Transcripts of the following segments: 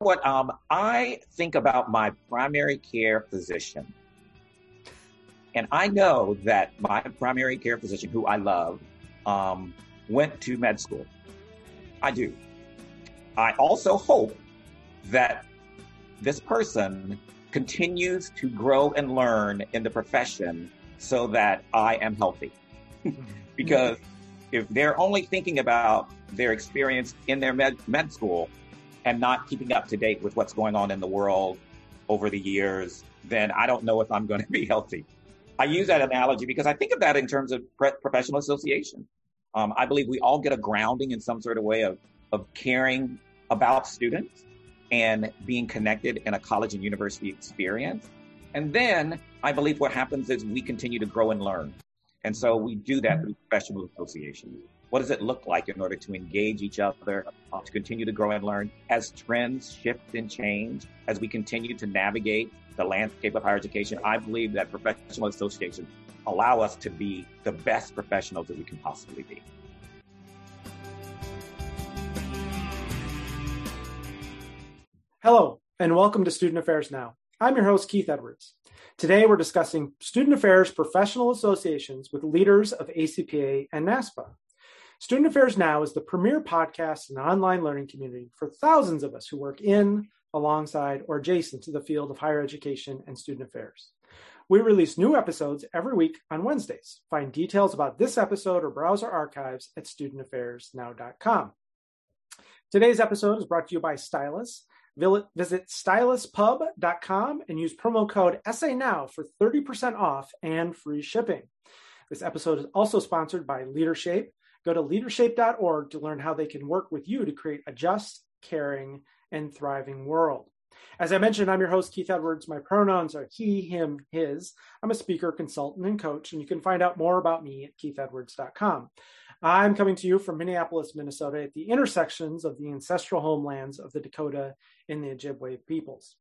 what? Um, I think about my primary care physician. And I know that my primary care physician, who I love, um, went to med school. I do. I also hope that this person continues to grow and learn in the profession so that I am healthy. because if they're only thinking about their experience in their med, med school and not keeping up to date with what's going on in the world over the years, then I don't know if I'm going to be healthy. I use that analogy because I think of that in terms of pre- professional association. Um, I believe we all get a grounding in some sort of way of, of caring about students and being connected in a college and university experience. And then I believe what happens is we continue to grow and learn. And so we do that through professional associations. What does it look like in order to engage each other, uh, to continue to grow and learn as trends shift and change, as we continue to navigate the landscape of higher education? I believe that professional associations allow us to be the best professionals that we can possibly be. Hello, and welcome to Student Affairs Now. I'm your host, Keith Edwards. Today, we're discussing Student Affairs Professional Associations with leaders of ACPA and NASPA. Student Affairs Now is the premier podcast and online learning community for thousands of us who work in, alongside, or adjacent to the field of higher education and student affairs. We release new episodes every week on Wednesdays. Find details about this episode or browse our archives at studentaffairsnow.com. Today's episode is brought to you by Stylus, Visit styluspub.com and use promo code SANOW for 30% off and free shipping. This episode is also sponsored by Leadershape. Go to leadershape.org to learn how they can work with you to create a just, caring, and thriving world. As I mentioned, I'm your host, Keith Edwards. My pronouns are he, him, his. I'm a speaker, consultant, and coach, and you can find out more about me at keithedwards.com. I'm coming to you from Minneapolis, Minnesota, at the intersections of the ancestral homelands of the Dakota and the Ojibwe peoples.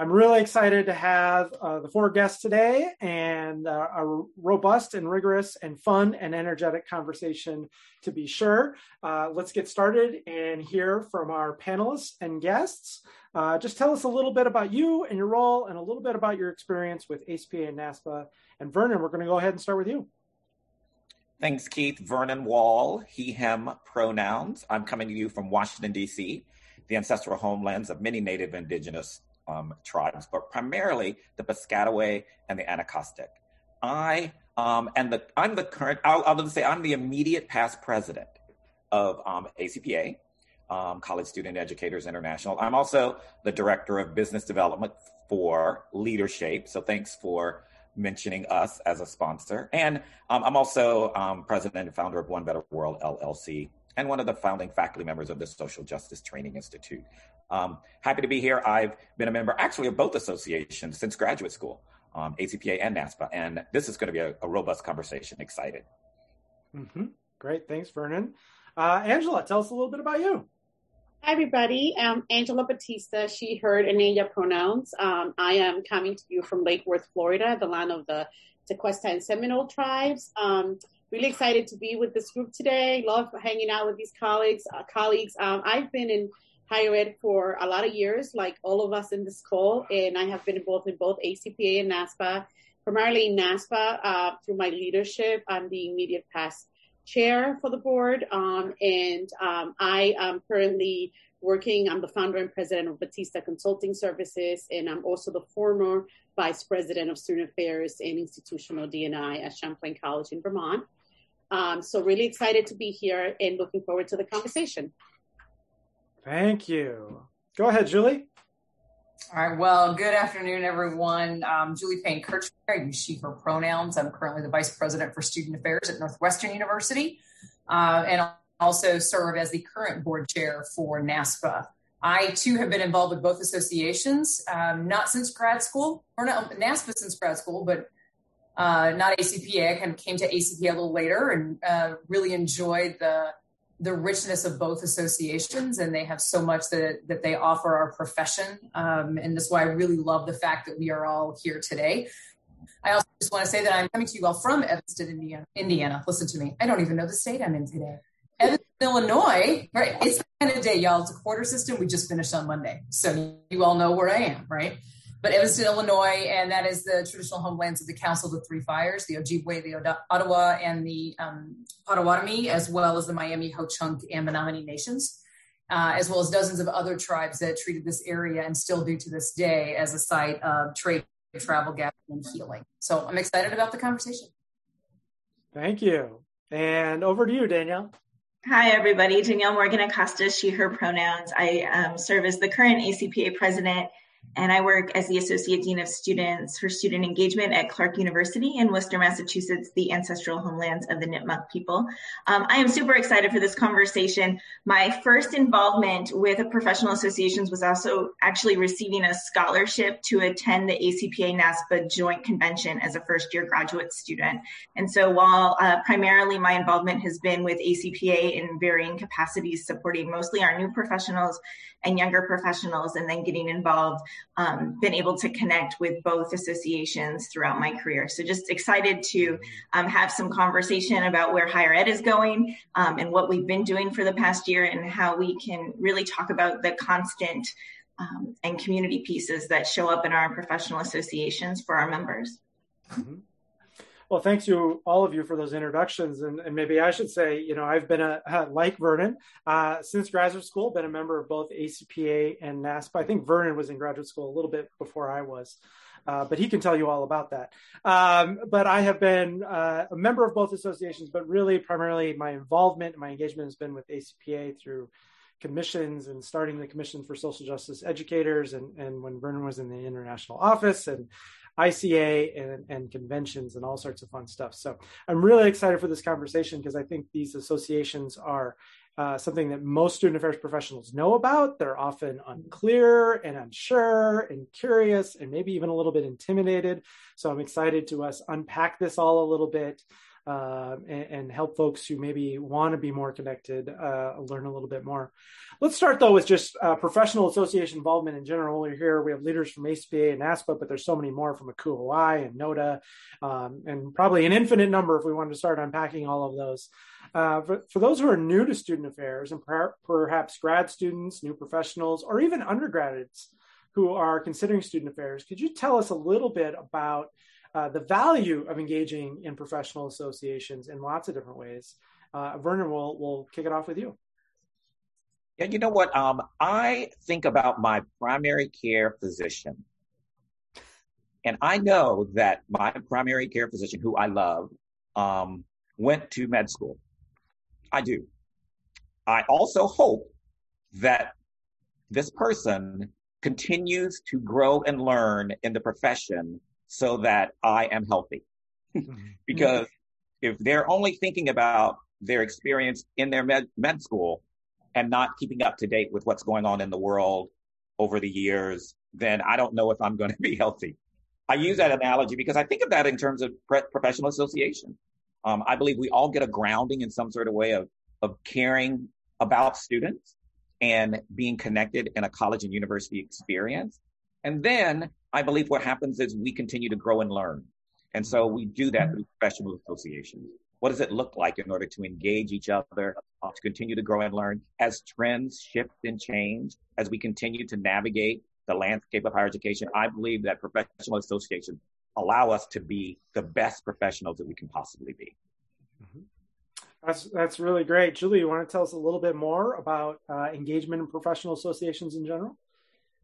I'm really excited to have uh, the four guests today and uh, a robust and rigorous and fun and energetic conversation to be sure. Uh, let's get started and hear from our panelists and guests. Uh, just tell us a little bit about you and your role and a little bit about your experience with ACPA and NASPA. And Vernon, we're going to go ahead and start with you. Thanks, Keith. Vernon Wall, he, him pronouns. I'm coming to you from Washington, D.C., the ancestral homelands of many Native Indigenous um, tribes, but primarily the Piscataway and the Anacostic. I um, and the I'm the current. I'll, I'll say I'm the immediate past president of um, ACPA, um, College Student Educators International. I'm also the director of business development for Leadershape. So thanks for mentioning us as a sponsor. And um, I'm also um, president and founder of One Better World LLC and one of the founding faculty members of the Social Justice Training Institute. Um, happy to be here. I've been a member actually of both associations since graduate school, um, ACPA and NASPA. And this is going to be a, a robust conversation. Excited. Mm-hmm. Great. Thanks, Vernon. Uh, Angela, tell us a little bit about you. Hi, everybody. I'm Angela Batista, she, heard and Anya pronouns. Um, I am coming to you from Lake Worth, Florida, the land of the Tequesta and Seminole tribes. Um, really excited to be with this group today. Love hanging out with these colleagues. Uh, colleagues, um, I've been in higher ed for a lot of years, like all of us in this call, and I have been involved in both ACPA and NASPA. Primarily NASPA uh, through my leadership. I'm the immediate past chair for the board. Um, and um, I am currently working, I'm the founder and president of Batista Consulting Services, and I'm also the former vice president of student affairs and institutional DNI at Champlain College in Vermont. Um, so really excited to be here and looking forward to the conversation. Thank you. Go ahead, Julie. All right. Well, good afternoon, everyone. Um, Julie Payne Kirchmeier. I use she, her pronouns. I'm currently the vice president for student affairs at Northwestern University uh, and also serve as the current board chair for NASPA. I too have been involved with both associations, um, not since grad school, or not NASPA since grad school, but uh, not ACPA. I kind of came to ACPA a little later and uh, really enjoyed the the richness of both associations and they have so much that, that they offer our profession. Um, and that's why I really love the fact that we are all here today. I also just want to say that I'm coming to you all from Evanston, Indiana. Indiana. Listen to me. I don't even know the state I'm in today. Evanston, Illinois, right? It's the kind of day, y'all. It's a quarter system. We just finished on Monday. So you all know where I am, right? But Evanston, Illinois, and that is the traditional homelands of the Council of the Three Fires, the Ojibwe, the Ottawa, and the um, Potawatomi, as well as the Miami, Ho-Chunk, and Menominee nations, uh, as well as dozens of other tribes that treated this area and still do to this day as a site of trade, travel, gathering, and healing. So I'm excited about the conversation. Thank you. And over to you, Danielle. Hi, everybody. Danielle Morgan Acosta, she, her pronouns. I um, serve as the current ACPA president and I work as the Associate Dean of Students for Student Engagement at Clark University in Worcester, Massachusetts, the ancestral homelands of the Nipmuc people. Um, I am super excited for this conversation. My first involvement with professional associations was also actually receiving a scholarship to attend the ACPA NASPA Joint Convention as a first year graduate student. And so while uh, primarily my involvement has been with ACPA in varying capacities, supporting mostly our new professionals and younger professionals and then getting involved, um, been able to connect with both associations throughout my career. So just excited to um, have some conversation about where higher ed is going um, and what we've been doing for the past year and how we can really talk about the constant um, and community pieces that show up in our professional associations for our members. Mm-hmm. Well, thanks you all of you for those introductions, and, and maybe I should say, you know, I've been a, like Vernon uh, since graduate school, been a member of both ACPA and NASPA. I think Vernon was in graduate school a little bit before I was, uh, but he can tell you all about that. Um, but I have been uh, a member of both associations, but really primarily my involvement, and my engagement has been with ACPA through commissions and starting the commission for social justice educators and, and when Vernon was in the international office and ICA and, and conventions and all sorts of fun stuff. So I'm really excited for this conversation because I think these associations are uh, something that most student affairs professionals know about. They're often unclear and unsure and curious and maybe even a little bit intimidated. So I'm excited to us unpack this all a little bit uh, and, and, help folks who maybe want to be more connected uh, learn a little bit more. Let's start though with just uh, professional association involvement in general. We're here. We have leaders from ACPA and NASPA, but there's so many more from ACUHO-I and NODA, um, and probably an infinite number if we wanted to start unpacking all of those. Uh, for, for, those who are new to student affairs and per- perhaps grad students, new professionals, or even undergraduates who are considering student affairs, could you tell us a little bit about uh, the value of engaging in professional associations in lots of different ways. Uh, we'll, we'll kick it off with you. Yeah, you know what? Um, I think about my primary care physician. And I know that my primary care physician, who I love, um, went to med school. I do. I also hope that this person continues to grow and learn in the profession so that I am healthy. Because if they're only thinking about their experience in their med, med school and not keeping up to date with what's going on in the world over the years, then I don't know if I'm going to be healthy. I use that analogy because I think of that in terms of pre- professional association. Um, I believe we all get a grounding in some sort of way of, of caring about students and being connected in a college and university experience. And then I believe what happens is we continue to grow and learn. And so we do that through professional associations. What does it look like in order to engage each other, uh, to continue to grow and learn as trends shift and change, as we continue to navigate the landscape of higher education? I believe that professional associations allow us to be the best professionals that we can possibly be. Mm-hmm. That's that's really great, Julie. You want to tell us a little bit more about uh, engagement in professional associations in general?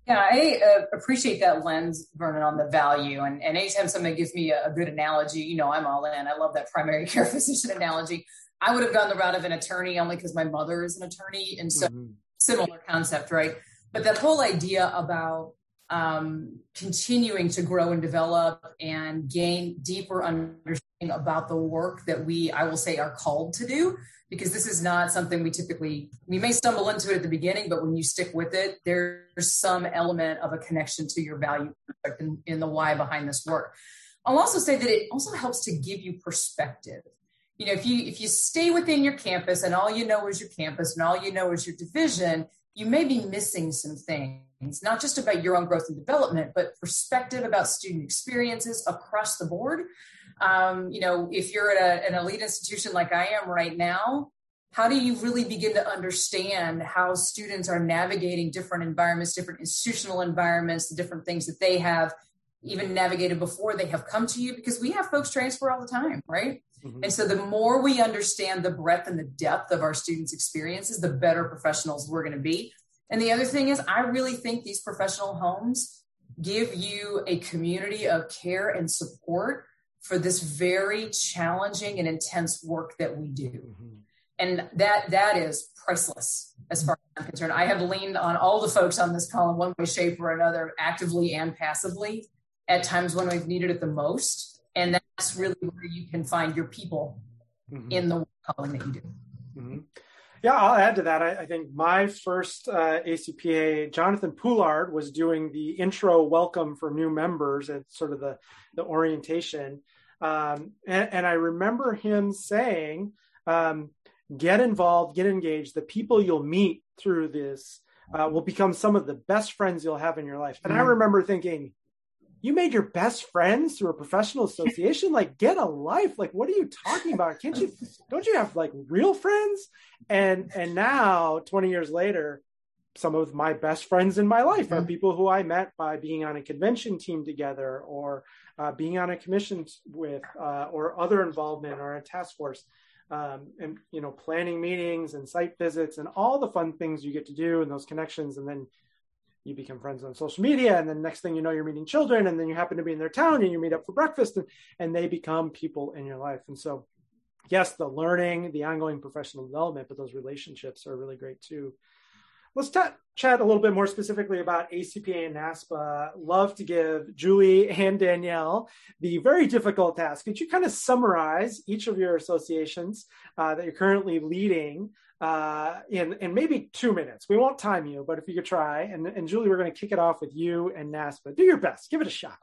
Yeah, I uh, appreciate that lens, Vernon, on the value. And, and anytime somebody gives me a, a, good analogy, you know, I'm all in. I love that primary care physician analogy. I would have gone the route of an attorney only because my mother is an attorney. And so, mm-hmm. similar concept, right? But that whole idea about um, continuing to grow and develop and gain deeper understanding about the work that we, I will say, are called to do. Because this is not something we typically we may stumble into it at the beginning but when you stick with it there's some element of a connection to your value in, in the why behind this work. I'll also say that it also helps to give you perspective. You know if you if you stay within your campus and all you know is your campus and all you know is your division you may be missing some things not just about your own growth and development but perspective about student experiences across the board um, you know, if you're at a, an elite institution like I am right now, how do you really begin to understand how students are navigating different environments, different institutional environments, the different things that they have even navigated before they have come to you? Because we have folks transfer all the time, right? Mm-hmm. And so the more we understand the breadth and the depth of our students' experiences, the better professionals we're going to be. And the other thing is, I really think these professional homes give you a community of care and support for this very challenging and intense work that we do. Mm-hmm and that that is priceless as far as I'm concerned. I have leaned on all the folks on this call in one way, shape, or another, actively and passively, at times when we've needed it the most. And that's really where you can find your people mm-hmm. in the calling that you do. Mm-hmm. Yeah, I'll add to that. I, I think my first uh, ACPA, Jonathan Poullard, was doing the intro welcome for new members at sort of the, the orientation. Um, and, and I remember him saying, um, get involved, get engaged. The people you'll meet through this uh, will become some of the best friends you'll have in your life. And mm-hmm. I remember thinking, you made your best friends through a professional association? Like get a life. Like what are you talking about? Can't you don't you have like real friends? And and now 20 years later some of my best friends in my life are mm-hmm. people who i met by being on a convention team together or uh, being on a commission with uh, or other involvement or a task force um, and you know planning meetings and site visits and all the fun things you get to do and those connections. And then you become friends on social media and then next thing you know you're meeting children and then you happen to be in their town and you meet up for breakfast and, and they become people in your life. And so yes the learning the ongoing professional development but those relationships are really great too let's t- chat a little bit more specifically about ACPA and NASPA. Love to give Julie and Danielle the very difficult task. Could you kind of summarize each of your associations uh, that you're currently leading uh, in, in maybe two minutes? We won't time you, but if you could try. And, and Julie, we're going to kick it off with you and NASPA. Do your best. Give it a shot.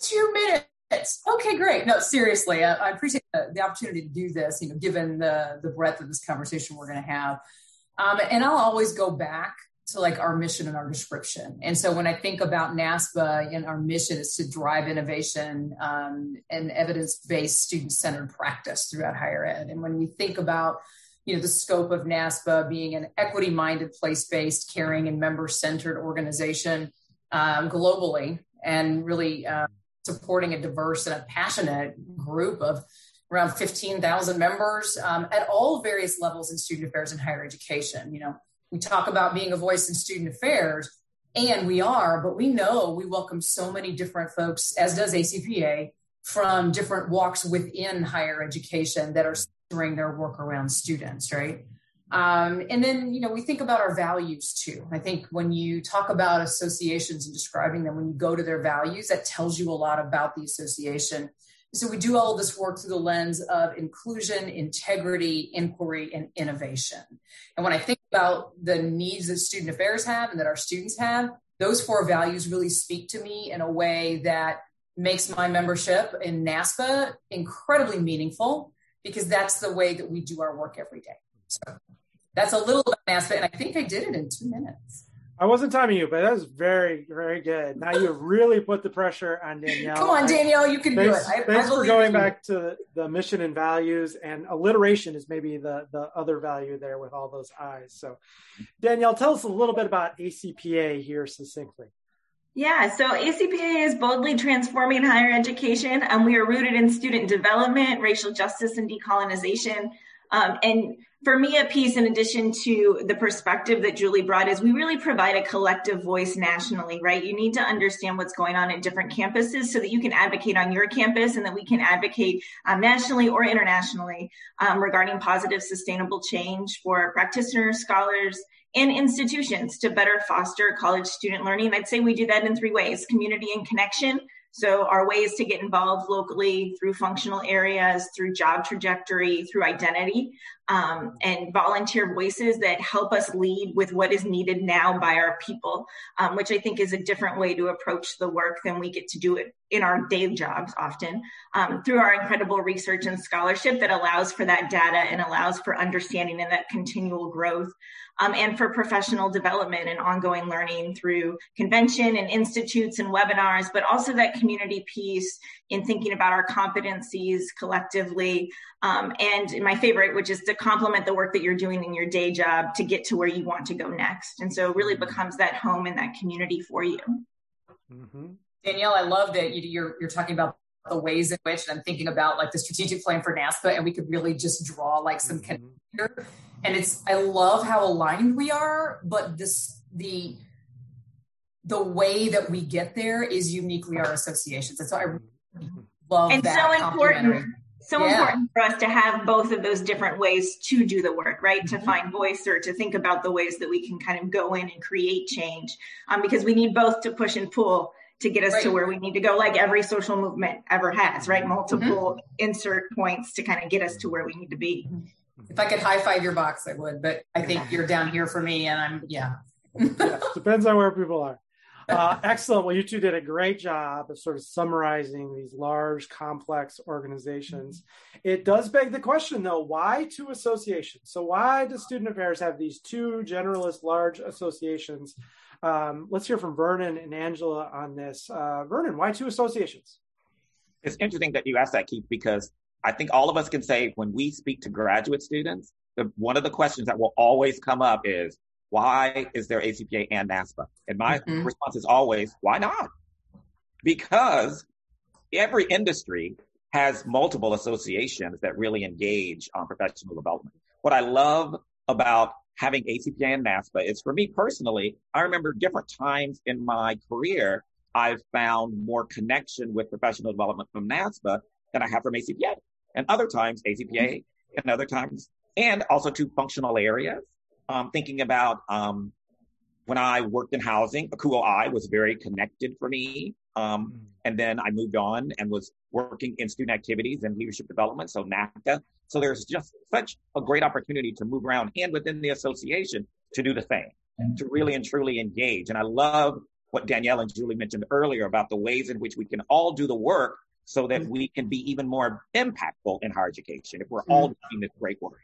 Two minutes. Okay, great. No, seriously, I, I appreciate the, the, opportunity to do this. You know, given the the breadth of this conversation we're going to have. Um, and I'll always go back to like our mission and our description. And so when I think about NASPA and our mission is to drive innovation um, and evidence-based student-centered practice throughout higher ed. And when we think about you know the scope of NASPA being an equity-minded, place-based, caring, and member-centered organization um, globally, and really uh, supporting a diverse and a passionate group of around 15,000 members um, at all various levels in student affairs and higher education. You know, we talk about being a voice in student affairs, and we are, but we know we welcome so many different folks, as does ACPA, from different walks within higher education that are centering their work around students, right? Um, and then, you know, we think about our values too. I think when you talk about associations and describing them, when you go to their values, that tells you a lot about the association so we do all this work through the lens of inclusion, integrity, inquiry, and innovation. And when I think about the needs that student affairs have and that our students have, those four values really speak to me in a way that makes my membership in NASPA incredibly meaningful because that's the way that we do our work every day. So that's a little about NASPA, and I think I did it in two minutes. I wasn't timing you, but that was very, very good. Now you really put the pressure on Danielle. Come on, Danielle, you can thanks, do it. I, thanks I for going back to the mission and values, and alliteration is maybe the the other value there with all those I's. So, Danielle, tell us a little bit about ACPA here succinctly. Yeah, so ACPA is boldly transforming higher education, and we are rooted in student development, racial justice, and decolonization. Um, and for me, a piece in addition to the perspective that Julie brought is we really provide a collective voice nationally, right? You need to understand what's going on at different campuses so that you can advocate on your campus and that we can advocate um, nationally or internationally um, regarding positive, sustainable change for practitioners, scholars, and institutions to better foster college student learning. I'd say we do that in three ways community and connection so, our ways to get involved locally through functional areas, through job trajectory, through identity, um, and volunteer voices that help us lead with what is needed now by our people, um, which I think is a different way to approach the work than we get to do it in our day jobs often. Um, through our incredible research and scholarship that allows for that data and allows for understanding and that continual growth um, and for professional development and ongoing learning through convention and institutes and webinars, but also that community piece, in thinking about our competencies collectively. Um, and my favorite, which is to complement the work that you're doing in your day job to get to where you want to go next. And so it really becomes that home and that community for you. Mm-hmm. Danielle, I love that you're, you're talking about the ways in which I'm thinking about like the strategic plan for NASPA, and we could really just draw like some mm-hmm. here. And it's I love how aligned we are, but this the the way that we get there is uniquely our associations. And so I mm-hmm. love and that. so important. So yeah. important for us to have both of those different ways to do the work, right? Mm-hmm. To find voice or to think about the ways that we can kind of go in and create change, um, because we need both to push and pull to get us right. to where we need to go, like every social movement ever has, right? Multiple mm-hmm. insert points to kind of get us to where we need to be. If I could high five your box, I would, but I think you're down here for me, and I'm yeah. yes, depends on where people are. Uh, excellent. Well, you two did a great job of sort of summarizing these large, complex organizations. It does beg the question, though, why two associations? So, why does Student Affairs have these two generalist large associations? Um, let's hear from Vernon and Angela on this. Uh, Vernon, why two associations? It's interesting that you asked that, Keith, because I think all of us can say when we speak to graduate students, the, one of the questions that will always come up is, why is there ACPA and NASPA? And my mm-hmm. response is always, why not? Because every industry has multiple associations that really engage on professional development. What I love about having ACPA and NASPA is for me personally, I remember different times in my career, I've found more connection with professional development from NASPA than I have from ACPA. And other times ACPA and other times, and also to functional areas um, thinking about um, when I worked in housing, ACUHO-I I was very connected for me. Um, mm. and then I moved on and was working in student activities and leadership development, so NACDA. So there's just such a great opportunity to move around and within the association to do the same, to really and truly engage. And I love what Danielle and Julie mentioned earlier about the ways in which we can all do the work so that mm. we can be even more impactful in higher education if we're all doing this great work.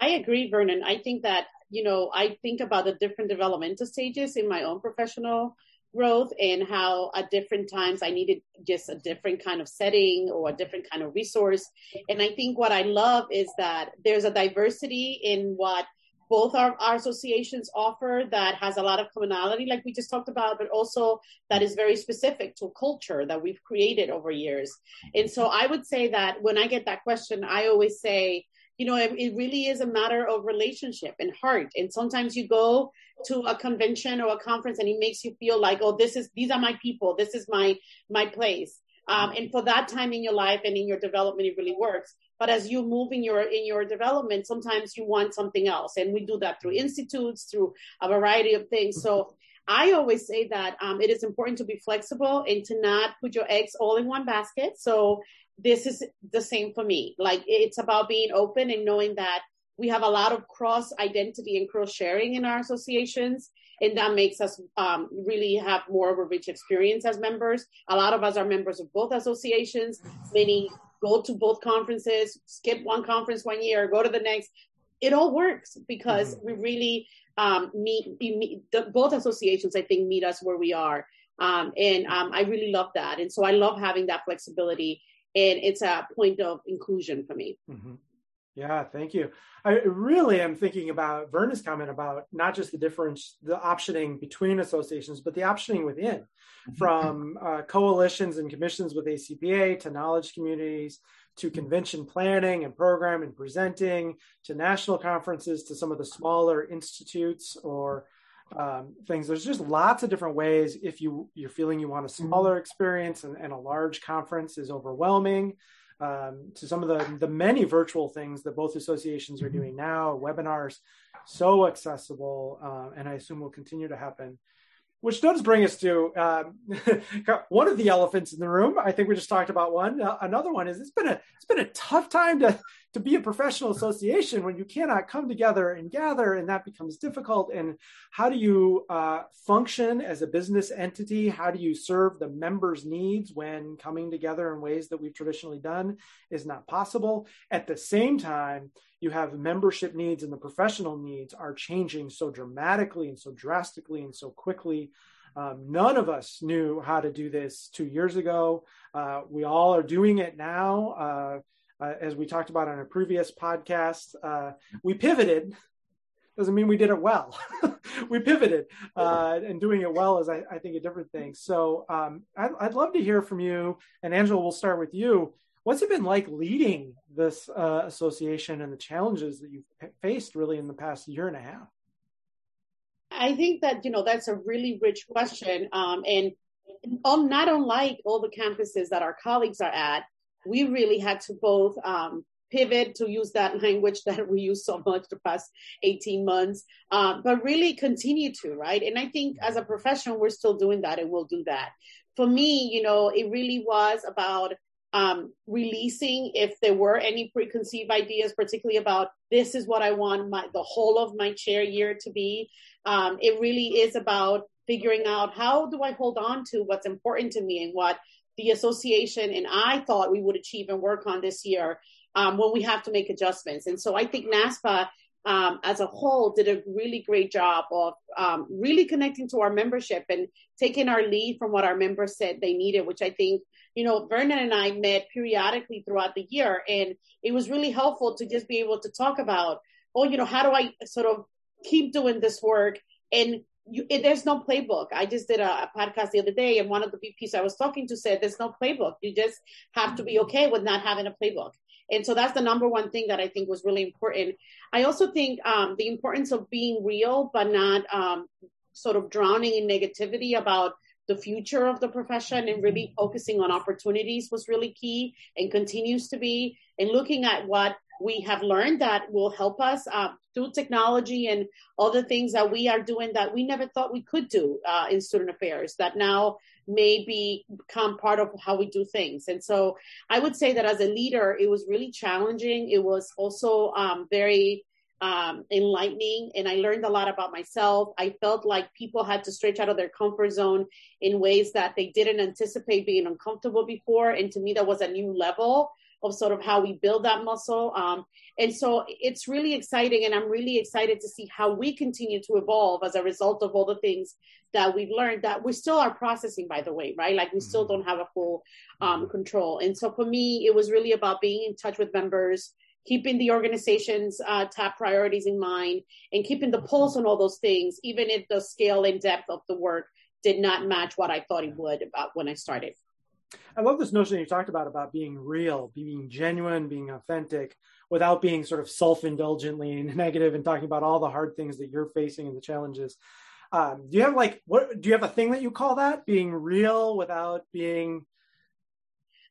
I agree, Vernon. I think that, you know, I think about the different developmental stages in my own professional growth and how at different times I needed just a different kind of setting or a different kind of resource. And I think what I love is that there's a diversity in what both our, our associations offer that has a lot of commonality, like we just talked about, but also that is very specific to culture that we've created over years. And so I would say that when I get that question, I always say, you know, it, it, really is a matter of relationship and heart. And sometimes you go to a convention or a conference and it makes you feel like, oh, this is, these are my people. This is my, my place. Um, and for that time in your life and in your development, it really works. But as you move in your, in your development, sometimes you want something else. And we do that through institutes, through a variety of things. So I always say that um, it is important to be flexible and to not put your eggs all in one basket. So this is the same for me. Like it's about being open and knowing that we have a lot of cross identity and cross sharing in our associations. And that makes us um, really have more of a rich experience as members. A lot of us are members of both associations. Many go to both conferences, skip one conference one year, go to the next. It all works because mm-hmm. we really um, meet, meet the, both associations, I think, meet us where we are. Um, and um, I really love that. And so I love having that flexibility and it's a point of inclusion for me. Mm-hmm. Yeah, thank you. I really am thinking about Vernon's comment about not just the difference, the optioning between associations, but the optioning within, mm-hmm. from uh, coalitions and commissions with ACPA to knowledge communities to convention planning and program and presenting to national conferences to some of the smaller institutes or um, things. There's just lots of different ways. If you you're feeling you want a mm-hmm. smaller experience and, and a large conference is overwhelming, um, to some of the the many virtual things that both associations are mm-hmm. doing now, webinars, so accessible, uh, and I assume will continue to happen which does bring us to um, one of the elephants in the room. I think we just talked about one. Uh, another one is it's been a it's been a tough time to to be a professional association when you cannot come together and gather, and that becomes difficult. And how do you uh, function as a business entity? How do you serve the members' needs when coming together in ways that we've traditionally done is not possible? At the same time, you have membership needs and the professional needs are changing so dramatically and so drastically and so quickly. Um, none of us knew how to do this two years ago. Uh, we all are doing it now. Uh, uh, as we talked about on a previous podcast, uh, we pivoted. Doesn't mean we did it well. we pivoted, uh, and doing it well is, I, I think, a different thing. So um, I'd, I'd, love to hear from you. And Angela, we'll start with you. What's it been like leading this uh, association and the challenges that you've faced really in the past year and a half? I think that you know that's a really rich question, um, and not unlike all the campuses that our colleagues are at, we really had to both um, pivot to use that language that we use so much the past 18 months, um, but really continue to, right? And I think as a profession, we're still doing that and we'll do that. For me, you know, it really was about um, releasing if there were any preconceived ideas, particularly about this is what I want my, the whole of my chair year to be. Um, it really is about figuring out how do I hold on to what's important to me and what the association and I thought we would achieve and work on this year um, when we have to make adjustments. And so I think NASPA um, as a whole did a really great job of um, really connecting to our membership and taking our lead from what our members said they needed, which I think, you know, Vernon and I met periodically throughout the year. And it was really helpful to just be able to talk about, oh, you know, how do I sort of keep doing this work and you, it, there's no playbook. I just did a, a, podcast the other day, and one of the VPs I was talking to said, "There's no playbook. You just have to be okay with not having a playbook." And so that's the number one thing that I think was really important. I also think um, the importance of being real, but not um, sort of drowning in negativity about the future of the profession and really focusing on opportunities was really key and continues to be. And looking at what we have learned that will help us uh, through technology and all the things that we are doing that we never thought we could do uh, in student affairs that now may be, become part of how we do things. And so I would say that as a leader, it was really challenging. It was also um, very um, enlightening and I learned a lot about myself. I felt like people had to stretch out of their comfort zone in ways that they didn't anticipate being uncomfortable before. And to me, that was a new level of sort of how we build that muscle. Um, and so it's really exciting, and I'm really excited to see how we continue to evolve as a result of all the things that we've learned that we still are processing, by the way, right? Like we still mm-hmm. don't have a full um, mm-hmm. control. And so for me, it was really about being in touch with members, keeping the organization's uh, top priorities in mind, and keeping the pulse on all those things, even if the scale and depth of the work did not match what I thought it would about when I started. I love this notion you talked about about being real, being genuine, being authentic, without being sort of self-indulgently negative and talking about all the hard things that you're facing and the challenges. Um, do you have like what? Do you have a thing that you call that being real without being?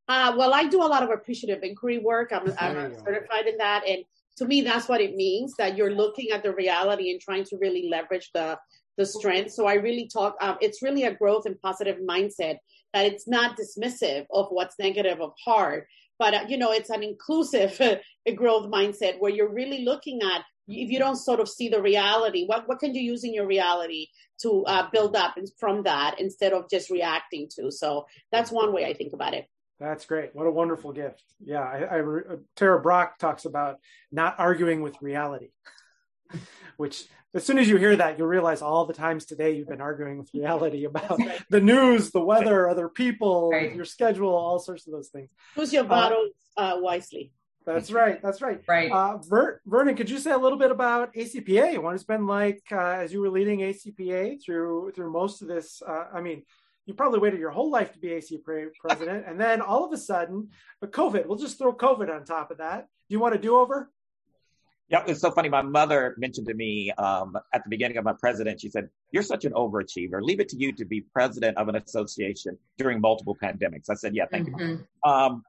Uh, well, I do a lot of appreciative inquiry work. I'm, I'm certified in that, and to me, that's what it means that you're looking at the reality and trying to really leverage the the strength. So I really talk. Um, it's really a growth and positive mindset that it's not dismissive of what's negative of hard, but uh, you know it's an inclusive growth mindset where you're really looking at if you don't sort of see the reality, what what can you use in your reality to uh, build up from that instead of just reacting to? So that's one way I think about it. That's great. What a wonderful gift. Yeah, I, I, uh, Tara Brach talks about not arguing with reality, which as soon as you hear that, you realize all the times today you've been arguing with reality about right. the news, the weather, other people, right. your schedule, all sorts of those things. Use your battles uh, uh, wisely. That's right. That's right. Right. Uh, Ver- Vernon, could you say a little bit about ACPA? What it's been like uh, as you were leading ACPA through through most of this? Uh, I mean, you probably waited your whole life to be ACPA president, and then all of a sudden, but COVID. We'll just throw COVID on top of that. Do you want a do over? Yeah, it's so funny. My mother mentioned to me um, at the beginning of my president, she said, You're such an overachiever. Leave it to you to be president of an association during multiple pandemics. I said, Yeah, thank mm-hmm. you. Um,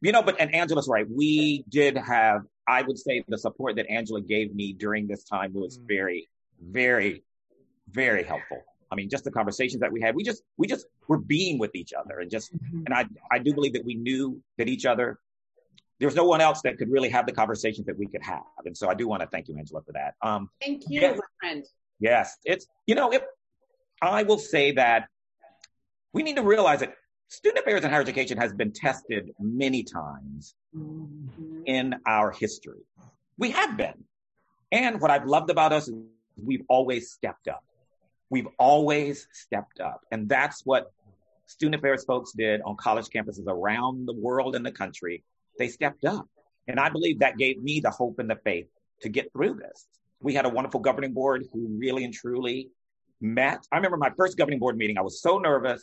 you know, but, and Angela's right. We did have, I would say, the support that Angela gave me during this time was mm. very, very, very helpful. I mean, just the conversations that we had, we just, we just were being with each other and just, mm-hmm. and I, I do believe that we knew that each other there's no one else that could really have the conversations that we could have. And so I do want to thank you, Angela, for that. Um, thank you, yes, friend. Yes, it's you know, if I will say that we need to realize that student affairs in higher education has been tested many times mm-hmm. in our history. We have been. And what I've loved about us is we've always stepped up. We've always stepped up. And that's what student affairs folks did on college campuses around the world and the country. They stepped up. And I believe that gave me the hope and the faith to get through this. We had a wonderful governing board who really and truly met. I remember my first governing board meeting. I was so nervous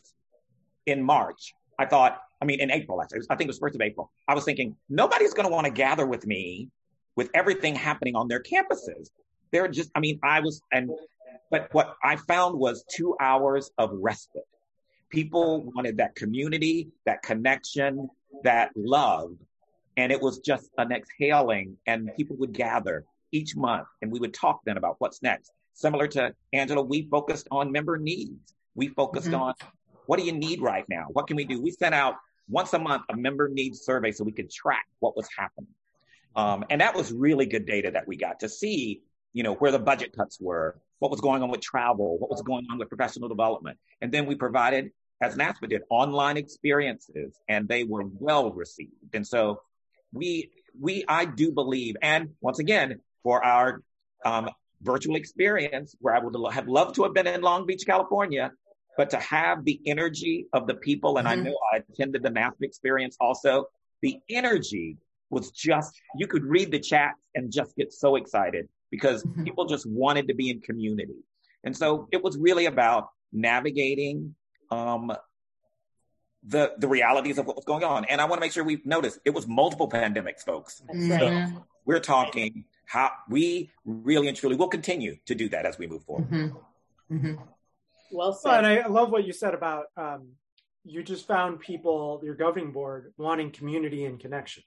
in March. I thought, I mean, in April, I think it was first of April. I was thinking, nobody's going to want to gather with me with everything happening on their campuses. They're just, I mean, I was, and, but what I found was two hours of respite. People wanted that community, that connection, that love. And it was just an exhaling, and people would gather each month and we would talk then about what's next. Similar to Angela, we focused on member needs. We focused mm-hmm. on what do you need right now? What can we do? We sent out once a month a member needs survey so we could track what was happening. Um, and that was really good data that we got to see, you know, where the budget cuts were, what was going on with travel, what was going on with professional development. And then we provided, as NASPA did, online experiences and they were well received. And so we, we, I do believe, and once again, for our um, virtual experience where I would have loved to have been in Long Beach, California, but to have the energy of the people, and mm-hmm. I know I attended the NASPA experience also, the energy was just, you could read the chat and just get so excited because mm-hmm. people just wanted to be in community. And so it was really about navigating um, the the realities of what was going on. And I want to make sure we notice it was multiple pandemics, folks. So we're talking how we really and truly will continue to do that as we move forward. Mm-hmm. Mm-hmm. Well said. Well, and I love what you said about um, you just found people, your governing board, wanting community and connection.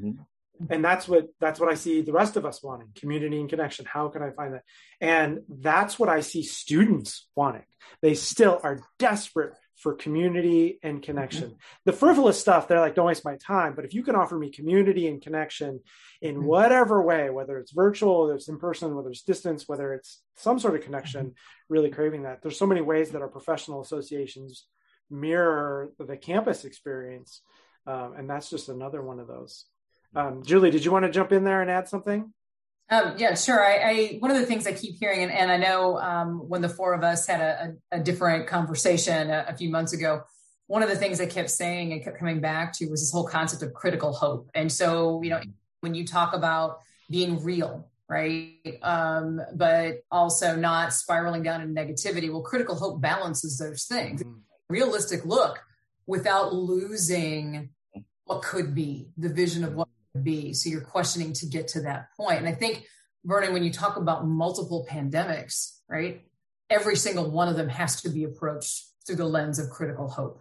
Mm-hmm. And that's what that's what I see the rest of us wanting community and connection. How can I find that? And that's what I see students wanting. They still are desperate for community and connection. Mm-hmm. The frivolous stuff, they're like, don't waste my time. But if you can offer me community and connection in mm-hmm. whatever way, whether it's virtual, whether it's in person, whether it's distance, whether it's some sort of connection, mm-hmm. really craving that. There's so many ways that our professional associations mirror the campus experience. Um, and that's just another one of those. Um, Julie, did you want to jump in there and add something? Um, yeah, sure. I, I, one of the things I keep hearing, and, and I know um, when the four of us had a, a, a different conversation a, a, few months ago, one of the things I kept saying and kept coming back to was this whole concept of critical hope. And so, you know, when you talk about being real, right, um, but also not spiraling down in negativity, well, critical hope balances those things. Mm-hmm. Realistic look without losing what could be the vision of what be. So you're questioning to get to that point. And I think, Vernon, when you talk about multiple pandemics, right, every single one of them has to be approached through the lens of critical hope.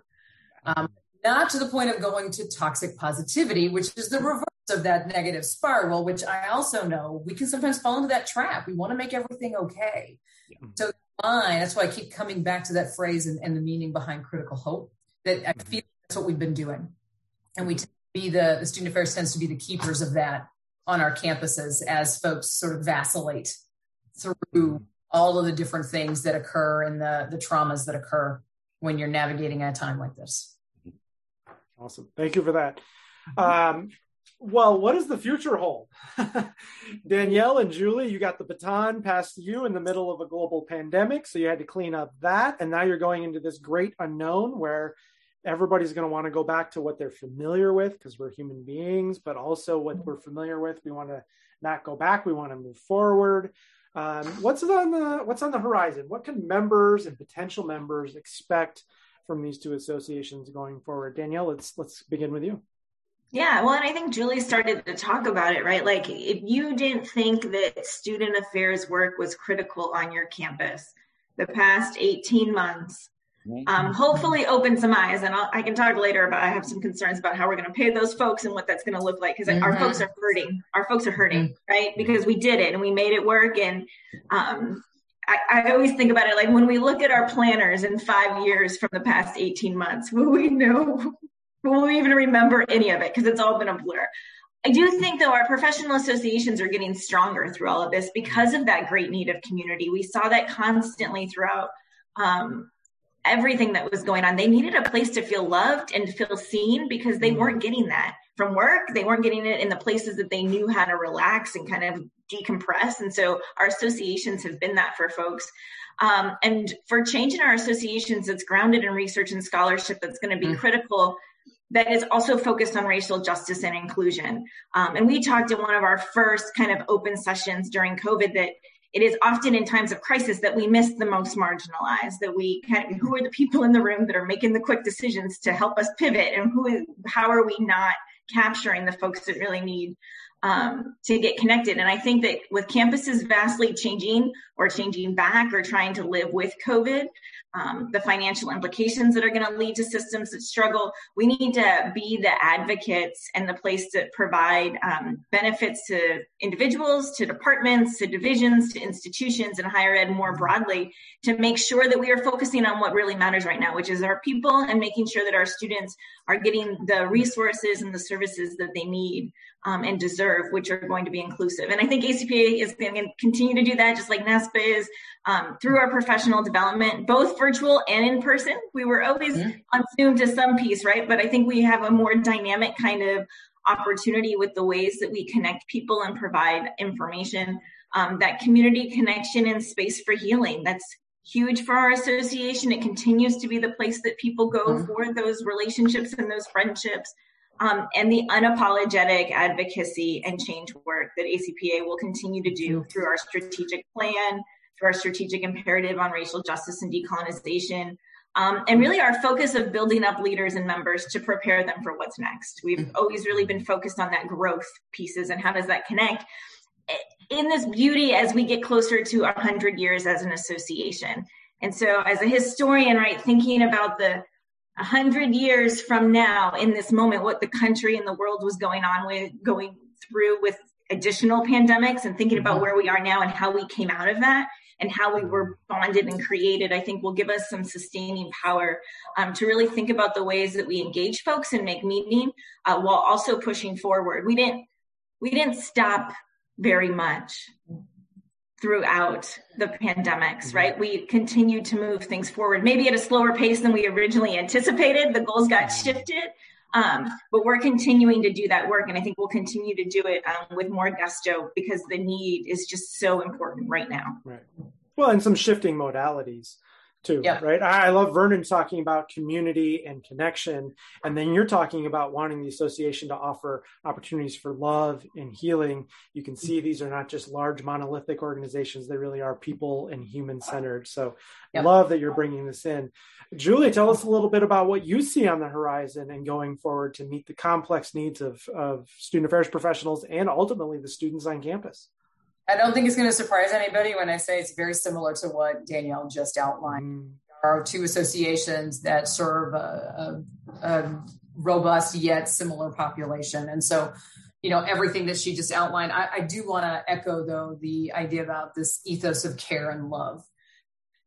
Um, not to the point of going to toxic positivity, which is the reverse of that negative spiral, which I also know we can sometimes fall into that trap. We want to make everything okay. Yeah. So, fine. That's why I keep coming back to that phrase and, and the meaning behind critical hope. That I feel that's what we've been doing, and we be the, the student affairs tends to be the keepers of that on our campuses as folks sort of vacillate through all of the different things that occur and the, the traumas that occur when you're navigating a time like this. Awesome. Thank you for that. Um, well, what does the future hold? Danielle and Julie, you got the baton passed to you in the middle of a global pandemic. So you had to clean up that. And now you're going into this great unknown where everybody's going to want to go back to what they're familiar with because we're human beings, but also what we're familiar with. We want to not go back. We want to move forward. Um, what's on the what's on the horizon? What can members and potential members expect from these two associations going forward? Danielle, let's let's begin with you. Yeah, well, and I think Julie started to talk about it, right? Like, if you didn't think that student affairs work was critical on your campus, the past 18 months um, hopefully open some eyes and I'll, i can talk later about i have some concerns about how we're going to pay those folks and what that's going to look like because mm-hmm. our folks are hurting our folks are hurting mm-hmm. right because we did it and we made it work and um, I, I, always think about it like when we look at our planners in five years from the past 18 months will we know will we even remember any of it because it's all been a blur I do think, though, our professional associations are getting stronger through all of this because of that great need of community. We saw that constantly throughout um, everything that was going on. They needed a place to feel loved and feel seen because they mm-hmm. weren't getting that. from work. They weren't getting it in the places that they knew how to relax and kind of decompress. And so our associations have been that for folks. Um, and for changing our associations that's grounded in research and scholarship that's going to be mm-hmm. critical that is also focused on racial justice and inclusion. Um, and we talked in one of our first kind of open sessions during COVID that it is often in times of crisis that we miss the most marginalized that we of, who are the people in the room that are making the quick decisions to help us pivot and who how are we not capturing the folks that really need um, to get connected. And I think that with campuses vastly changing or changing back or trying to live with COVID, um, the financial implications that are going to lead to systems that struggle. We need to be the advocates and the place to provide um, benefits to individuals, to departments, to divisions, to institutions, and higher ed more broadly to make sure that we are focusing on what really matters right now, which is our people and making sure that our students are getting the resources and the services that they need um, and deserve, which are going to be inclusive. And I think ACPA is going to continue to do that, just like NASPA is, um, through our professional development, both virtual and in person. We were always mm-hmm. on Zoom to some piece, right? But I think we have a more dynamic kind of opportunity with the ways that we connect people and provide information. Um, that community connection and space for healing. That's huge for our association. It continues to be the place that people go mm-hmm. for those relationships and those friendships um, and the unapologetic advocacy and change work that ACPA will continue to do through our strategic plan, through our strategic imperative on racial justice and decolonization, um, and really our focus of building up leaders and members to prepare them for what's next. We've mm-hmm. always really been focused on that growth pieces and how does that connect in this beauty as we get closer to 100 years as an association. And so, as a historian, right, thinking about the a hundred years from now in this moment what the country and the world was going on with going through with additional pandemics and thinking about mm-hmm. where we are now and how we came out of that and how we were bonded and created i think will give us some sustaining power um, to really think about the ways that we engage folks and make meaning uh, while also pushing forward. We didn't we didn't stop very much throughout the pandemics, mm-hmm. right? We continued to move things forward, maybe at a slower pace than we originally anticipated. The goals got mm-hmm. shifted, um, but we're continuing to do that work. And I think we'll continue to do it um, with more gusto because the need is just so important right now. Right. Well, and some shifting modalities too, yeah. right? I love Vernon talking about community and connection. And then you're talking about wanting the association to offer opportunities for love and healing. You can see these are not just large monolithic organizations, they really are people and human centered. So yeah. love that you're bringing this in. Julie, tell us a little bit about what you see on the horizon and going forward to meet the complex needs of, of student affairs professionals and ultimately the students on campus. I don't think it's going to surprise anybody when I say it's very similar to what Danielle just outlined. Mm. There are two associations that serve a, a, a, robust yet similar population. And so, you know, everything that she just outlined, I, I do want to echo, though, the idea about this ethos of care and love.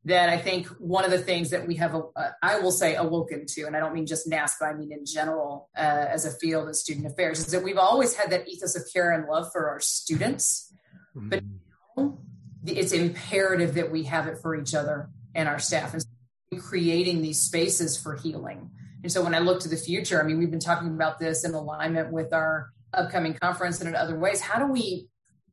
That I think one of the things that we have, uh, I will say, awoken to, and I don't mean just NASPA, I mean in general uh, as a field of student affairs, is that we've always had that ethos of care and love for our students Mm-hmm. But now it's imperative that we have it for each other and our staff and creating these spaces for healing. And so when I look to the future, I mean, we've been talking about this in alignment with our upcoming conference and in other ways. How do we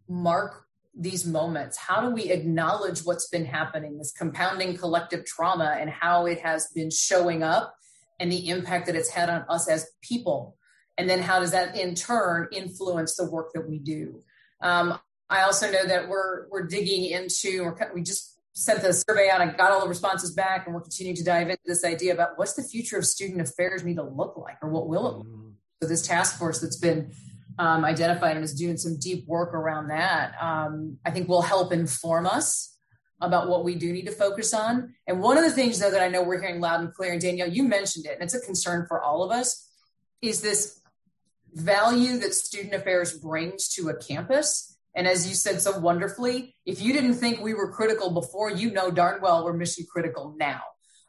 mark these moments? How do we acknowledge what's been happening, this compounding collective trauma, and how it has been showing up and the impact that it's had on us as people? And then how does that in turn influence the work that we do? Um, I also know that we're we're digging into we're, we just sent the survey out and got all the responses back, and we're continuing to dive into this idea about what's the future of student affairs need to look like, or what will it? Look like? So this task force that's been um, identified and is doing some deep work around that, um, I think will help inform us about what we do need to focus on. And one of the things, though, that I know we're hearing loud and clear, and Danielle, you mentioned it, and it's a concern for all of us, is this value that student affairs brings to a campus and as you said so wonderfully, if you didn't think we were critical before, you know darn well we're mission critical now.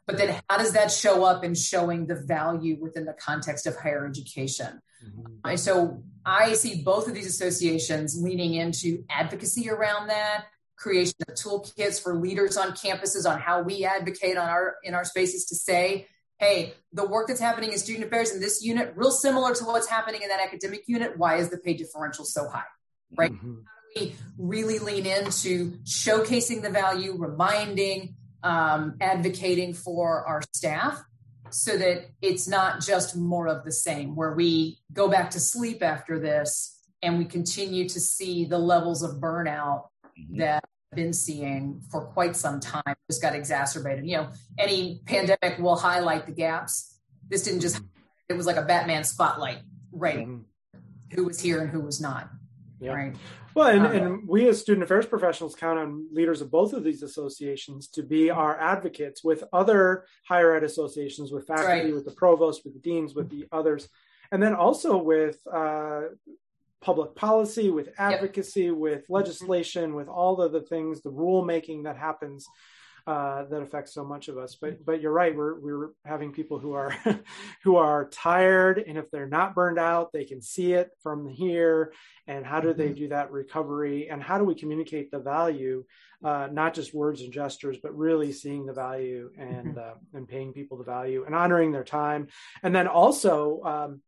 But then how does that show up in showing the value within the context of higher education? Mm-hmm. And so I see both of these associations leaning into advocacy around that, creation of toolkits for leaders on campuses on how we advocate on our in our spaces to say hey, the work that's happening in student affairs in this unit, real similar to what's happening in that academic unit. Why is the pay differential so high? Right? Mm-hmm. We really lean into showcasing the value, reminding, um, advocating for our staff so that it's not just more of the same, where we go back to sleep after this and we continue to see the levels of burnout mm-hmm. that I've been seeing for quite some time just got exacerbated. You know, any pandemic will highlight the gaps. This didn't just, mm-hmm. it was like a Batman spotlight, right? Mm-hmm. Who was here and who was not. Yeah. Right. Well, and, um, and we as student affairs professionals count on leaders of both of these associations to be our advocates with other higher ed associations, with faculty, right. with the provost, with the deans, with the others, and then also with uh, public policy, with advocacy, yep. with legislation, with all of the things, the rulemaking that happens uh, that affects so much of us. But but you're right. We're we're having people who are who are tired, and if they're not burned out, they can see it from here. And how do they mm-hmm. do that recovery? And how do we communicate the value, uh, not just words and gestures, but really seeing the value and mm-hmm. uh, and paying people the value and honoring their time, and then also. Um,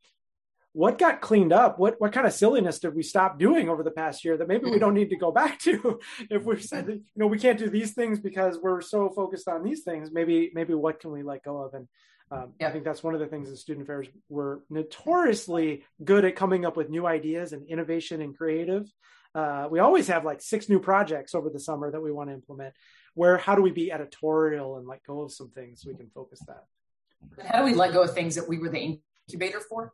what got cleaned up? What what kind of silliness did we stop doing over the past year that maybe we hmm. don't need to go back to? if we said, you know, we can't do these things because we're so focused on these things, maybe maybe what can we let go of? And um, yeah. I think that's one of the things that student affairs were notoriously good at coming up with new ideas and innovation and creative. Uh, we always have like six new projects over the summer that we want to implement. Where how do we be editorial and let go of some things so we can focus that? How do we let go of things that we were the incubator for?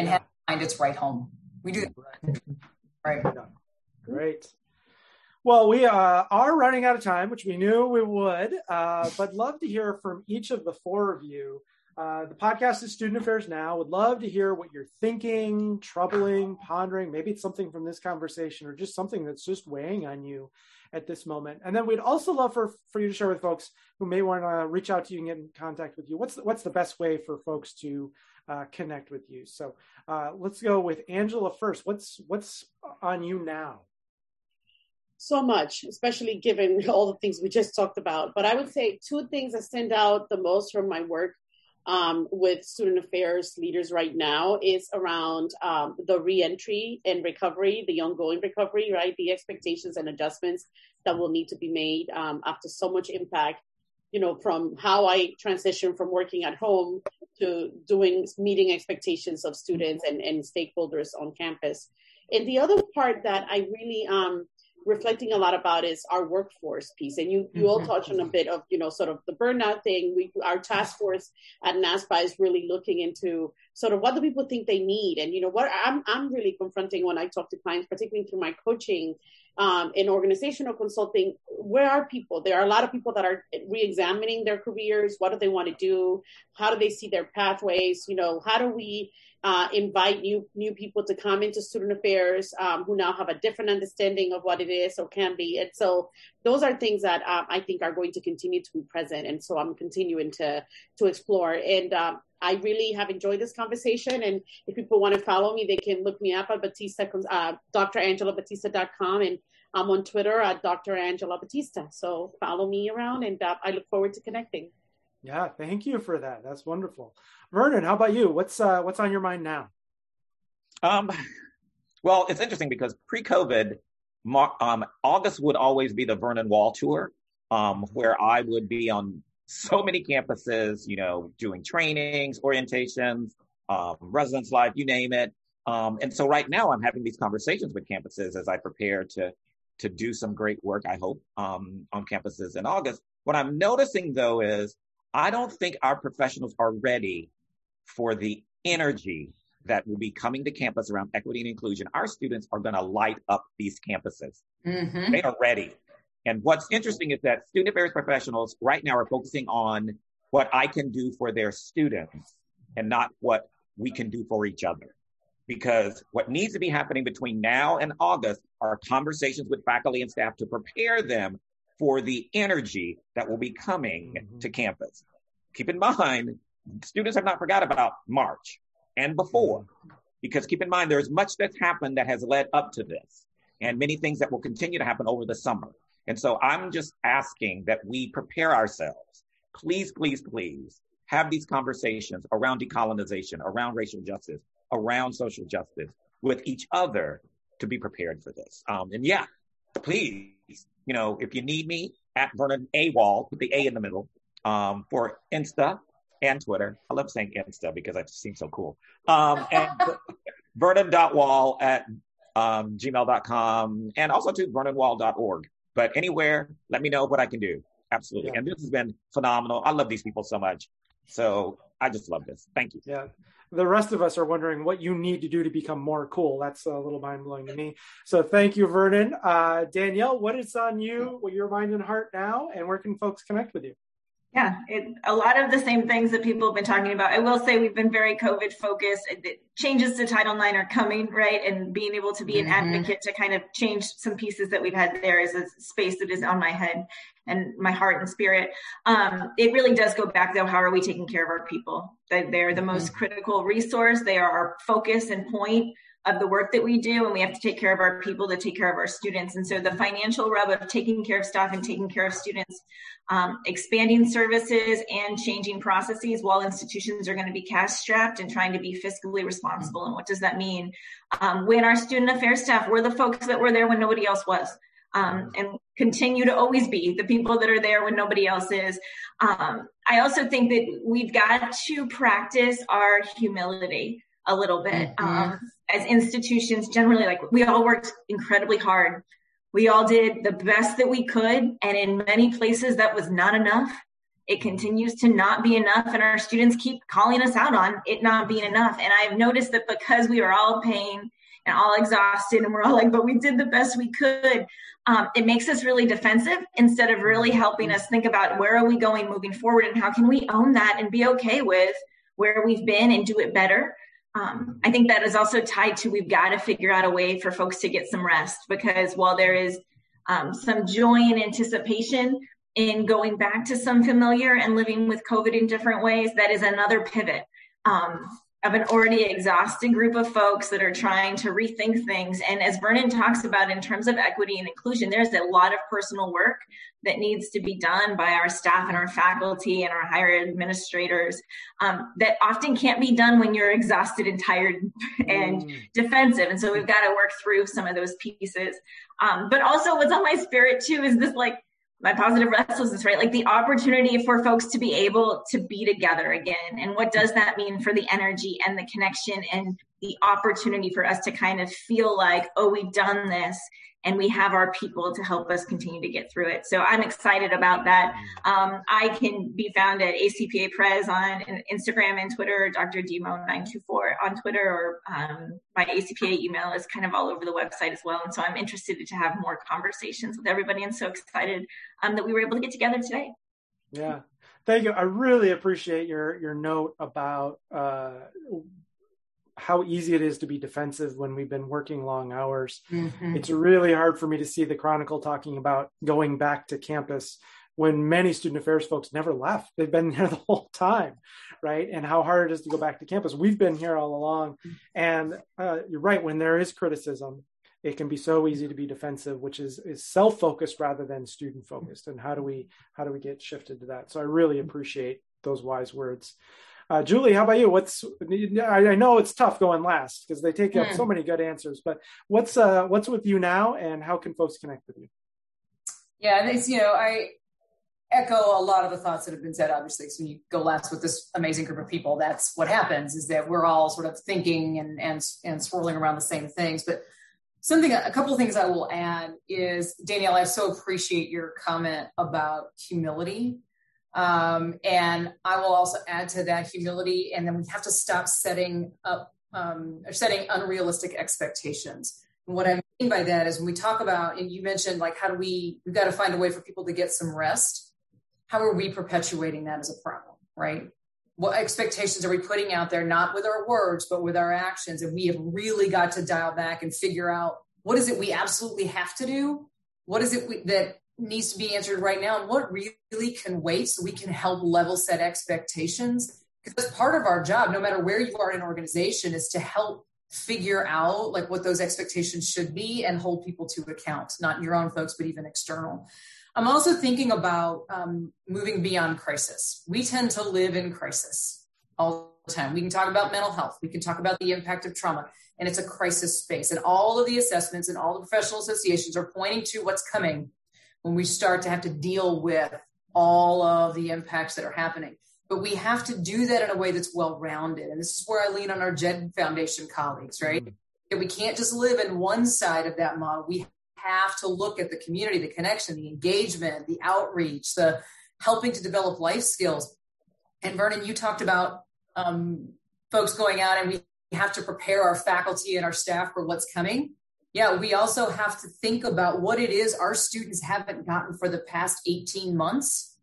And yeah. find its right home. We do that. Right. Yeah. Great. Well, we uh, are running out of time, which we knew we would, uh, but love to hear from each of the four of you. Uh, the podcast is Student Affairs Now. Would love to hear what you're thinking, troubling, pondering. Maybe it's something from this conversation or just something that's just weighing on you at this moment. And then we'd also love for, for you to share with folks who may want to reach out to you and get in contact with you. What's the, what's the best way for folks to uh, connect with you? So uh, let's go with Angela first. What's what's on you now? So much, especially given all the things we just talked about. But I would say two things that stand out the most from my work um, with student affairs leaders right now is around um, the reentry and recovery, the ongoing recovery, right? The expectations and adjustments that will need to be made um, after so much impact, you know, from how I transitioned from working at home to doing meeting expectations of students and, and stakeholders on campus. And the other part that I really um, reflecting a lot about is our workforce piece. And you, you all mm-hmm. touched on a bit of, you know, sort of the burnout thing. We, our task force at NASPA is really looking into sort of what do people think they need? And, you know, what I'm, I'm really confronting when I talk to clients, particularly through my coaching um, in organizational consulting, where are people? There are a lot of people that are re-examining their careers. What do they want to do? How do they see their pathways? You know, how do we uh, invite new new people to come into student affairs um, who now have a different understanding of what it is or can be. And so those are things that um, I think are going to continue to be present. And so I'm continuing to to explore. And um, I really have enjoyed this conversation. And if people want to follow me, they can look me up at Batista, uh, drangelabatista.com. And I'm on Twitter at Dr. Angela Batista. So follow me around and uh, I look forward to connecting. Yeah, thank you for that. That's wonderful. Vernon, how about you? What's uh, what's on your mind now? Um, well, it's interesting because pre-COVID, um, August would always be the Vernon Wall tour, um, where I would be on so many campuses, you know, doing trainings, orientations, um, residence life, you name it. Um, and so right now I'm having these conversations with campuses as I prepare to to do some great work, I hope, um, on campuses in August. What I'm noticing though is I don't think our professionals are ready for the energy that will be coming to campus around equity and inclusion. Our students are going to light up these campuses. Mm-hmm. They are ready. And what's interesting is that student affairs professionals right now are focusing on what I can do for their students and not what we can do for each other. Because what needs to be happening between now and August are conversations with faculty and staff to prepare them for the energy that will be coming mm-hmm. to campus. Keep in mind, students have not forgot about March and before, mm-hmm. because keep in mind, there's much that's happened that has led up to this and many things that will continue to happen over the summer. And so I'm just asking that we prepare ourselves. Please, please, please have these conversations around decolonization, around racial justice, around social justice with each other to be prepared for this. Um, and yeah, please, you know, if you need me at Vernon A Wall, put the A in the middle, um, for Insta and Twitter. I love saying Insta because it seems so cool. Um, and vernon.wall at um, gmail.com and also to vernonwall.org. But anywhere, let me know what I can do. Absolutely. Yeah. And this has been phenomenal. I love these people so much. So I just love this. Thank you. Yeah. The rest of us are wondering what you need to do to become more cool. That's a little mind blowing to me. So thank you, Vernon. Uh, Danielle, what is on you, what your mind and heart now, and where can folks connect with you? Yeah, it, a lot of the same things that people have been talking about. I will say we've been very COVID focused. changes to Title IX are coming, right? And being able to be an mm-hmm. advocate to kind of change some pieces that we've had there is a space that is on my head and my heart and spirit. Um, it really does go back though. How are we taking care of our people? They're the most mm-hmm. critical resource. They are our focus and point of the work that we do and we have to take care of our people to take care of our students and so the financial rub of taking care of staff and taking care of students um, expanding services and changing processes while institutions are going to be cash strapped and trying to be fiscally responsible and what does that mean um, when our student affairs staff were the folks that were there when nobody else was um, and continue to always be the people that are there when nobody else is. Um, I also think that we've got to practice our humility a little bit. Mm-hmm. Um, as institutions, generally, like we all worked incredibly hard. We all did the best that we could. And in many places, that was not enough. It continues to not be enough. And our students keep calling us out on it not being enough. And I've noticed that because we are all paying and all exhausted and we're all like, but we did the best we could. Um, it makes us really defensive instead of really helping us think about where are we going moving forward and how can we own that and be okay with where we've been and do it better um, I think that is also tied to we've got to figure out a way for folks to get some rest because while there is um, some joy and anticipation in going back to some familiar and living with COVID in different ways, that is another pivot. Um, of an already exhausted group of folks that are trying to rethink things. And as Vernon talks about in terms of equity and inclusion, there's a lot of personal work that needs to be done by our staff and our faculty and our higher administrators um, that often can't be done when you're exhausted and tired and mm. defensive. And so we've got to work through some of those pieces. Um, but also, what's on my spirit too is this like my positive restlessness, right? Like the opportunity for folks to be able to be together again. And what does that mean for the energy and the connection and the opportunity for us to kind of feel like, oh, we've done this and we have our people to help us continue to get through it. So I'm excited about that. Um, I can be found at ACPA Prez on Instagram and Twitter, Dr. Demo924 on Twitter, or um, my ACPA email is kind of all over the website as well. And so I'm interested to have more conversations with everybody and so excited um, that we were able to get together today. Yeah. Thank you. I really appreciate your your note about uh, how easy it is to be defensive when we've been working long hours. Mm-hmm. It's really hard for me to see the Chronicle talking about going back to campus when many student affairs folks never left. They've been there the whole time, right? And how hard it is to go back to campus. We've been here all along. And uh, you're right, when there is criticism, it can be so easy to be defensive, which is is self-focused rather than student focused. And how do we how do we get shifted to that? So I really appreciate those wise words. Uh, Julie, how about you? What's I, know it's tough going last because they take up mm. so many good answers, but what's uh, what's with you now, and how can folks connect with you? Yeah, it's you know I echo a lot of the thoughts that have been said. Obviously, so when you go last with this amazing group of people, that's what happens is that we're all sort of thinking and and and swirling around the same things. But something, a couple of things I will add is Danielle, I so appreciate your comment about humility um, and I will also add to that humility. And then we have to stop setting up um, or setting unrealistic expectations. And what I mean by that is when we talk about, and you mentioned like, how do we, we've got to find a way for people to get some rest. How are we perpetuating that as a problem, right? What expectations are we putting out there, not with our words, but with our actions? And we have really got to dial back and figure out what is it we absolutely have to do? What is it we, that needs to be answered right now and what really can wait so we can help level set expectations because part of our job no matter where you are in an organization is to help figure out like what those expectations should be and hold people to account not your own folks but even external I'm also thinking about um, moving beyond crisis. We tend to live in crisis all the time. We can talk about mental health. We can talk about the impact of trauma, and it's a crisis space. And all of the assessments and all the professional associations are pointing to what's coming when we start to have to deal with all of the impacts that are happening. But we have to do that in a way that's well rounded. And this is where I lean on our JED Foundation colleagues, right? Mm-hmm. we can't just live in one side of that model. We have to look at the community, the connection, the engagement, the outreach, the helping to develop life skills. And Vernon, you talked about um, folks going out and we have to prepare our faculty and our staff for what's coming yeah, we also have to think about what it is our students haven't gotten for the past 18 months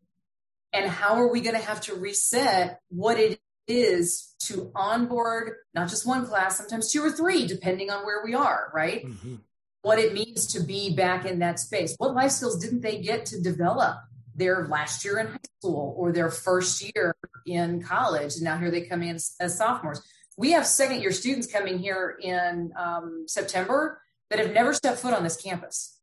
and how are we going to have to reset what it is to onboard not just one class, sometimes two or three, depending on where we are, right? Mm-hmm. What it means to be back in that space. What life skills didn't they get to develop their last year in high school or their first year in college? And now here they come in as sophomores. We have second year students coming here in um, September that have never stepped foot on this campus.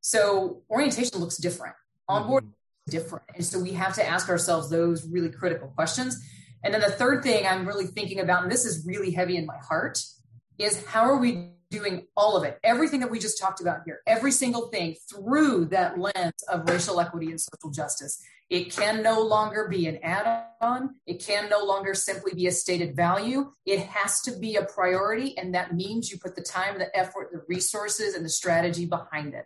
So orientation looks different. Onboard mm-hmm. different. And so we have to ask ourselves those really critical questions. And then the third thing I'm really thinking about, and this is really heavy in my heart, is how are we doing all of it, everything that we just talked about here, every single thing through that lens of racial equity and social justice. It can no longer be an add on. It can no longer simply be a stated value. It has to be a priority. And that means you put the time, the effort, the resources, and the strategy behind it.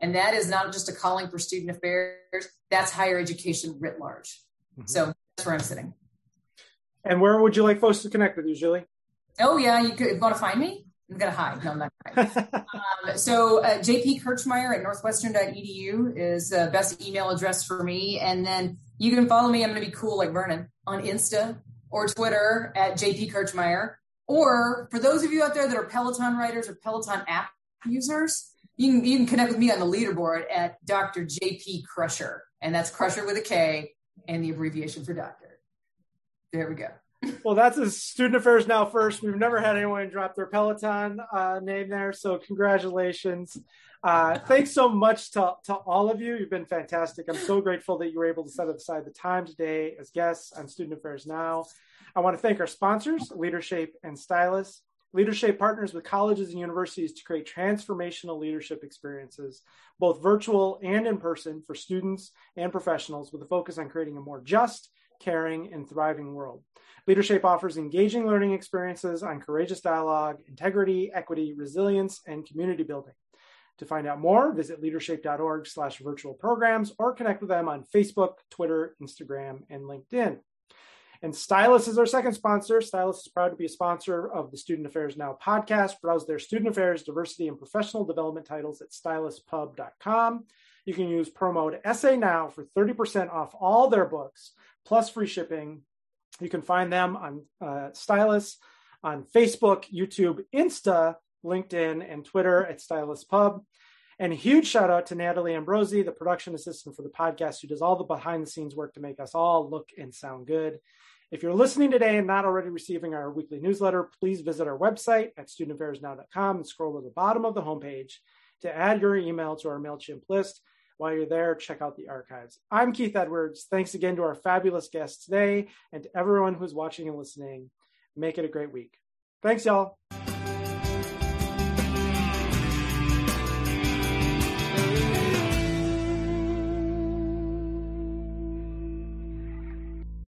And that is not just a calling for student affairs, that's higher education writ large. Mm-hmm. So that's where I'm sitting. And where would you like folks to connect with you, Julie? Oh, yeah. You could want to find me? I'm gonna hide. No, I'm not hide. um, so uh, JP Kirchmeier at northwestern.edu is the best email address for me. And then you can follow me. I'm gonna be cool like Vernon on Insta or Twitter at JP Kirchmeier. Or for those of you out there that are Peloton writers or Peloton app users, you can, you can connect with me on the leaderboard at Dr. JP Crusher. And that's Crusher with a K and the abbreviation for doctor. There we go well, that's a student affairs now first. We've never had anyone drop their Peloton uh, name there, so congratulations. Uh, thanks so much to, to all of you. You've been fantastic. I'm so grateful that you were able to set aside the time today as guests on Student Affairs Now. I want to thank our sponsors, Leadershape and Stylus. Leadershape partners with colleges and universities to create transformational leadership experiences, both virtual and in person, for students and professionals, with a focus on creating a more just, caring, and thriving world. Leadershape offers engaging learning experiences on courageous dialogue, integrity, equity, resilience, and community building. To find out more, visit leadershape.org slash virtual programs or connect with them on Facebook, Twitter, Instagram, and LinkedIn. And Stylus is our second sponsor. Stylus is proud to be a sponsor of the Student Affairs Now podcast. Browse their student affairs, diversity, and professional development titles at styluspub.com. You can use promo SA Now for 30% off all their books, plus free shipping you can find them on uh, Stylus, on Facebook, YouTube, Insta, LinkedIn, and Twitter at Stylus Pub. And a huge shout out to Natalie Ambrosi, the production assistant for the podcast, who does all the behind the scenes work to make us all look and sound good. If you're listening today and not already receiving our weekly newsletter, please visit our website at studentaffairsnow.com and scroll to the bottom of the homepage to add your email to our MailChimp list. While you're there, check out the archives. I'm Keith Edwards. Thanks again to our fabulous guests today and to everyone who's watching and listening. Make it a great week. Thanks, y'all.